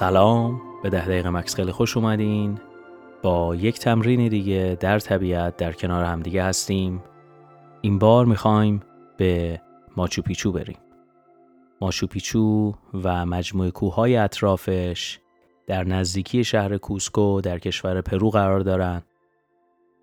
سلام. به ده دقیقه مکث خیلی خوش اومدین. با یک تمرین دیگه در طبیعت در کنار همدیگه هستیم. این بار می‌خوایم به ماچو پیچو بریم. ماچو پیچو و مجموعه کوههای اطرافش در نزدیکی شهر کوسکو در کشور پرو قرار دارن.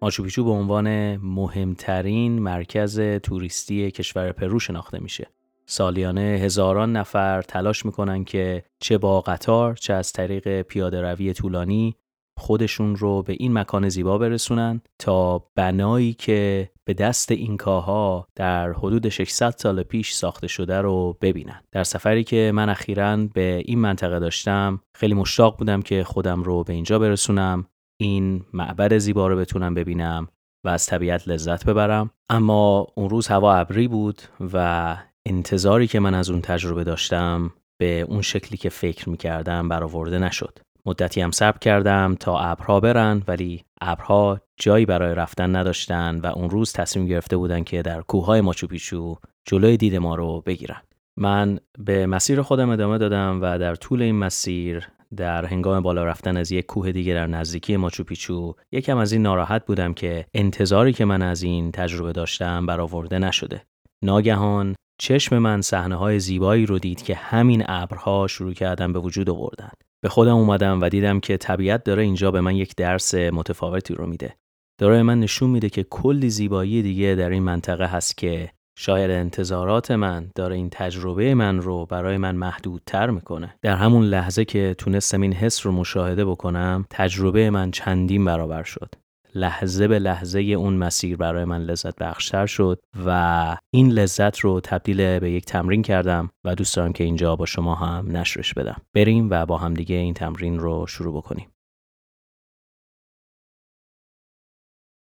ماچو پیچو به عنوان مهمترین مرکز توریستی کشور پرو شناخته میشه. سالیانه هزاران نفر تلاش می‌کنن که چه با قطار چه از طریق پیاده روی طولانی خودشون رو به این مکان زیبا برسونن تا بنایی که به دست اینکاها در حدود 600 سال پیش ساخته شده رو ببینن. در سفری که من اخیرا به این منطقه داشتم خیلی مشتاق بودم که خودم رو به اینجا برسونم این معبد زیبا رو بتونم ببینم و از طبیعت لذت ببرم. اما اون روز هوا ابری بود و انتظاری که من از اون تجربه داشتم به اون شکلی که فکر می‌کردم برآورده نشد. مدتی هم صبر کردم تا ابرها برن ولی ابرها جایی برای رفتن نداشتن و اون روز تصمیم گرفته بودن که در کوههای ماچوپیچو جلوی دید ما رو بگیرن. من به مسیر خودم ادامه دادم و در طول این مسیر در هنگام بالا رفتن از یک کوه دیگه در نزدیکی ماچوپیچو یکم از این ناراحت بودم که انتظاری که من از این تجربه داشتم برآورده نشده. ناگهان چشم من صحنه های زیبایی رو دید که همین ابرها شروع کردن به وجود آوردن. به خودم اومدم و دیدم که طبیعت داره اینجا به من یک درس متفاوتی رو میده. داره من نشون میده که کلی زیبایی دیگه در این منطقه هست که شاید انتظارات من داره این تجربه من رو برای من محدودتر می‌کنه. در همون لحظه که تونستم این حس رو مشاهده بکنم، تجربه من چندین برابر شد. لحظه به لحظه اون مسیر برای من لذت بخشتر شد و این لذت رو تبدیل به یک تمرین کردم و دوست دارم که اینجا با شما هم نشرش بدم. بریم و با همدیگه این تمرین رو شروع بکنیم.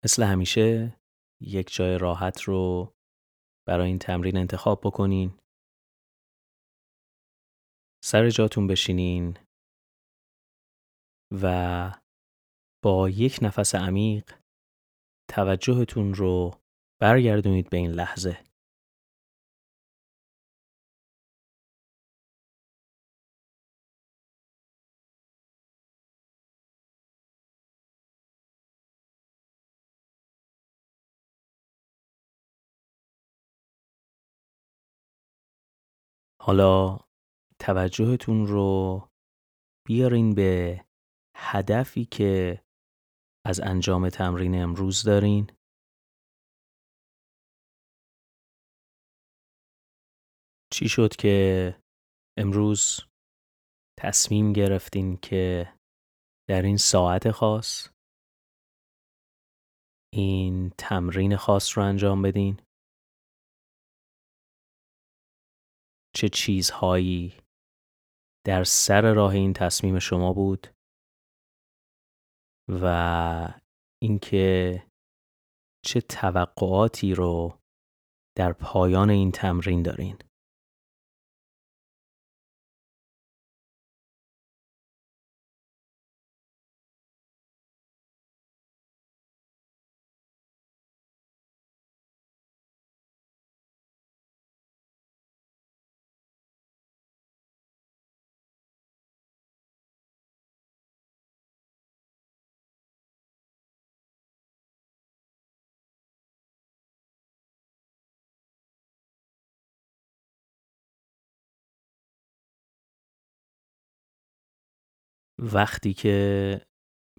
مثل همیشه یک جای راحت رو برای این تمرین انتخاب بکنین. سر جاتون بشینین و با یک نفس عمیق توجهتون رو برگردونید به این لحظه. حالا توجهتون رو بیارین به هدفی که از انجام تمرین امروز دارین؟ چی شد که امروز تصمیم گرفتین که در این ساعت خاص این تمرین خاص رو انجام بدین؟ چه چیزهایی در سر راه این تصمیم شما بود و اینکه چه توقعاتی رو در پایان این تمرین دارین. وقتی که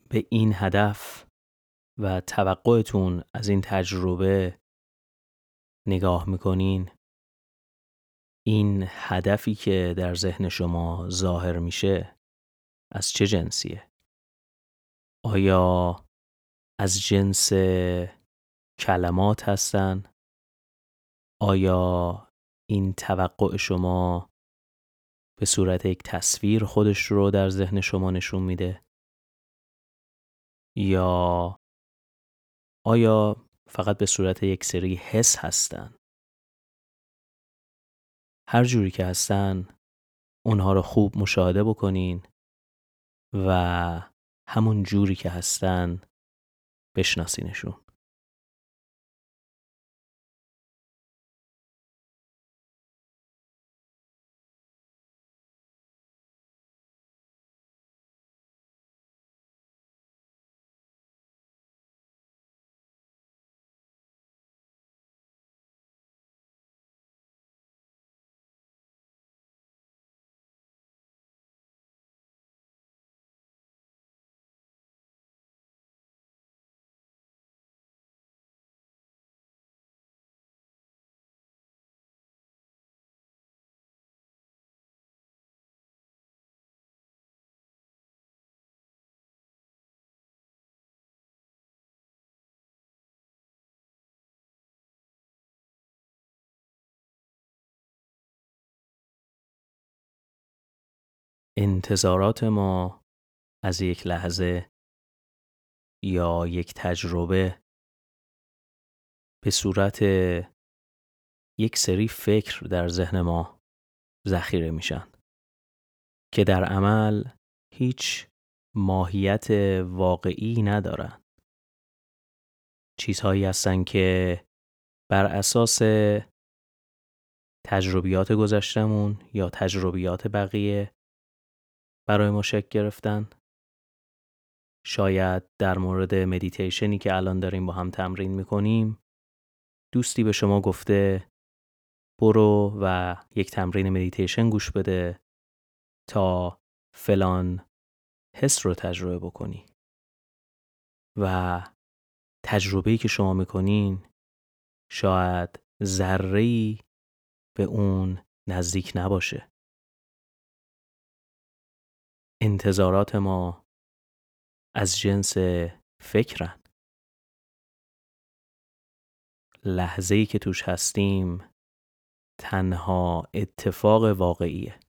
به این هدف و توقعتون از این تجربه نگاه می‌کنین این هدفی که در ذهن شما ظاهر میشه از چه جنسیه؟ آیا از جنس کلمات هستن؟ آیا این توقع شما به صورت یک تصویر خودش رو در ذهن شما نشون میده. یا آیا فقط به صورت یک سری حس هستن؟ هر جوری که هستن اونها رو خوب مشاهده بکنین و همون جوری که هستن بشناسینشون. انتظارات ما از یک لحظه یا یک تجربه به صورت یک سری فکر در ذهن ما ذخیره میشن که در عمل هیچ ماهیت واقعی ندارن. چیزهایی هستن که بر اساس تجربیات گذشتمون یا تجربیات بقیه برای ما شکل گرفتن؟ شاید در مورد مدیتیشنی که الان داریم با هم تمرین می‌کنیم دوستی به شما گفته برو و یک تمرین مدیتیشن گوش بده تا فلان حس رو تجربه بکنی. و تجربه‌ای که شما می‌کنین شاید ذره‌ای به اون نزدیک نباشه. انتظارات ما از جنس فکرن. لحظه ای که توش هستیم تنها اتفاق واقعیه.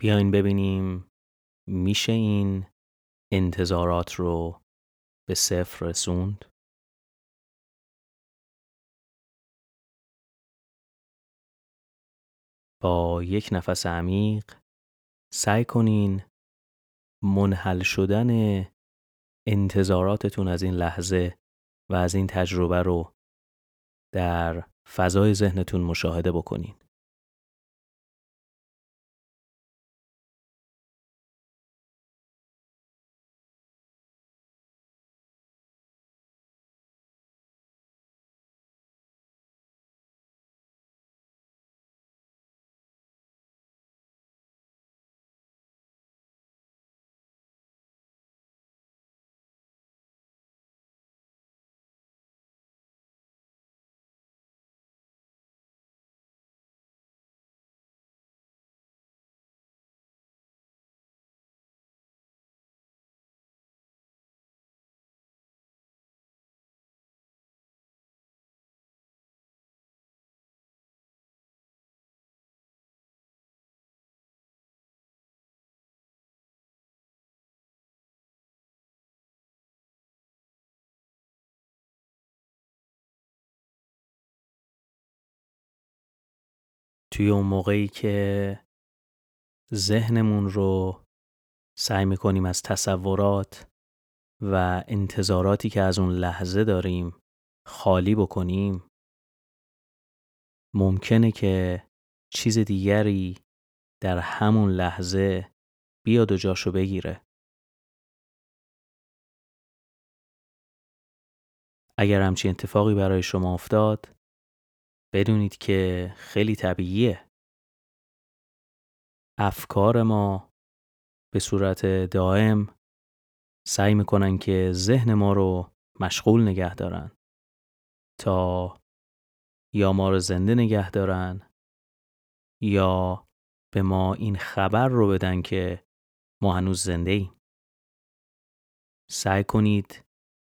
بیاین ببینیم میشه این انتظارات رو به صفر رسوند؟ با یک نفس عمیق سعی کنین منحل شدن انتظاراتتون از این لحظه و از این تجربه رو در فضای ذهنتون مشاهده بکنین. توی اون موقعی که ذهنمون رو سعی می‌کنیم از تصورات و انتظاراتی که از اون لحظه داریم خالی بکنیم ممکنه که چیز دیگری در همون لحظه بیاد و جاشو بگیره. اگر همچین اتفاقی برای شما افتاد بدونید که خیلی طبیعیه. افکار ما به صورت دائم سعی می‌کنن که ذهن ما رو مشغول نگه دارن تا یا ما رو زنده نگه دارن یا به ما این خبر رو بدن که ما هنوز زنده ایم. سعی کنید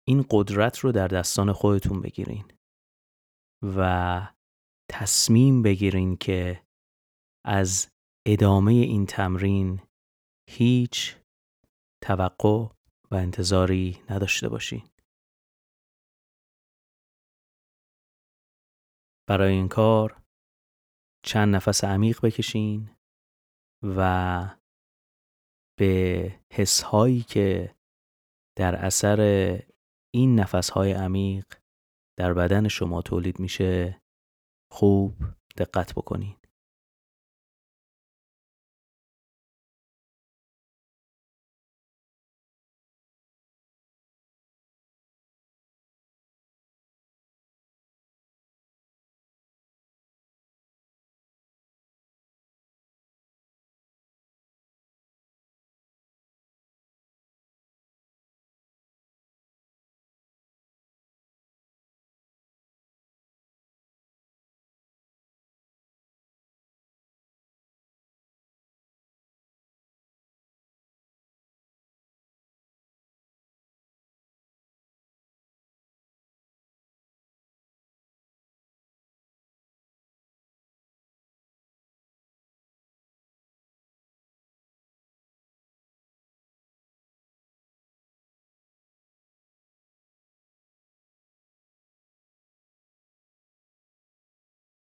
این قدرت رو در دستان خودتون بگیرین و تصمیم بگیرین که از ادامه این تمرین هیچ توقع و انتظاری نداشته باشین. برای این کار چند نفس عمیق بکشین و به حسهایی که در اثر این نفسهای عمیق در بدن شما تولید میشه خوب دقت بکنید.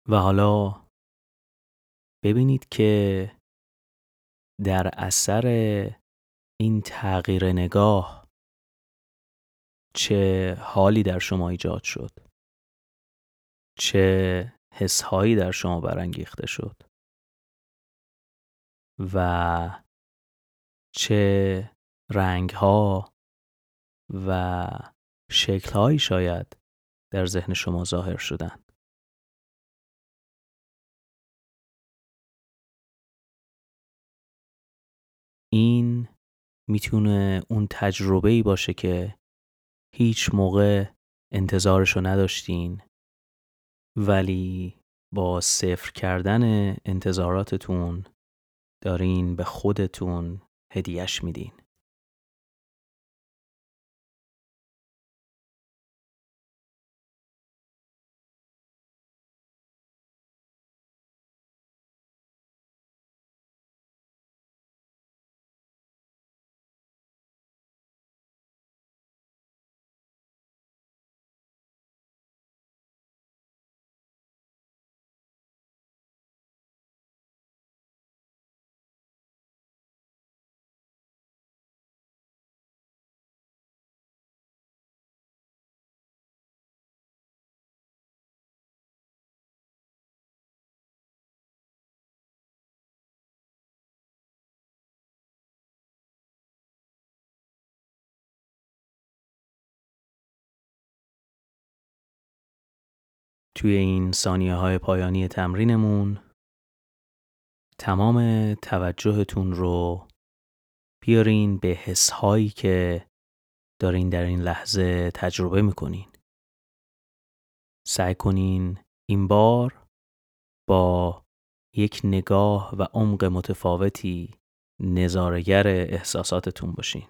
و حالا ببینید که در اثر این تغییر نگاه چه حالی در شما ایجاد شد. چه حسهایی در شما برانگیخته شد. و چه رنگها و شکلهایی شاید در ذهن شما ظاهر شدن این می‌تونه اون تجربه ای باشه که هیچ موقع انتظارشو نداشتین ولی با صفر کردن انتظاراتتون دارین به خودتون هدیهش میدین. توی این ثانیه های پایانی تمرینمون تمام توجهتون رو بیارین به حس هایی که دارین در این لحظه تجربه می‌کنین. سعی کنین این بار با یک نگاه و عمق متفاوتی نظارگر احساساتتون باشین.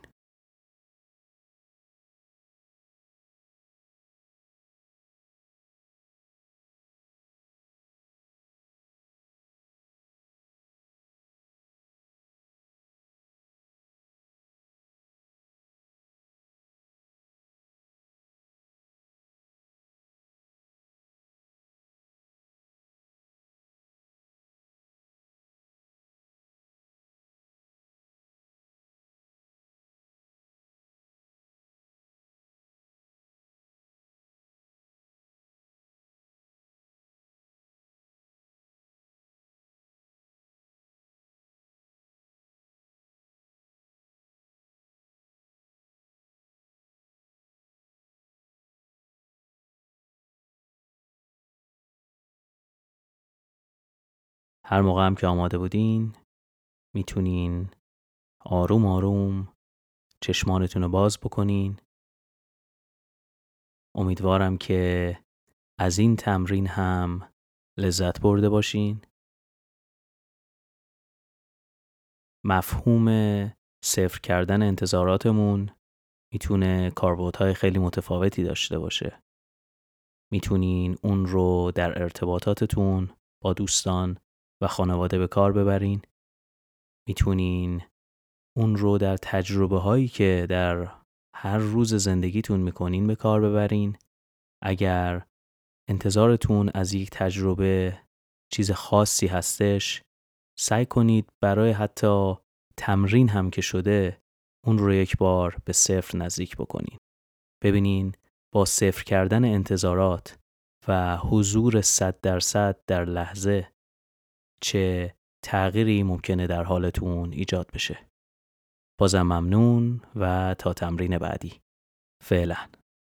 هر موقع هم که آماده بودین می‌تونین آروم آروم چشمانتون رو باز بکنین. امیدوارم که از این تمرین هم لذت برده باشین. مفهوم صفر کردن انتظاراتمون می‌تونه کاربردهای خیلی متفاوتی داشته باشه. می‌تونین اون رو در ارتباطاتتون با دوستان و خانواده به کار ببرین. می‌تونین اون رو در تجربه هایی که در هر روز زندگیتون می‌کنین به کار ببرین. اگر انتظارتون از یک تجربه چیز خاصی هستش سعی کنید برای حتی تمرین هم که شده اون رو یک بار به صفر نزدیک بکنین. ببینین با صفر کردن انتظارات و حضور صد درصد در لحظه چه تغییری ممکنه در حالتون ایجاد بشه. بازم ممنون و تا تمرین بعدی. فعلا.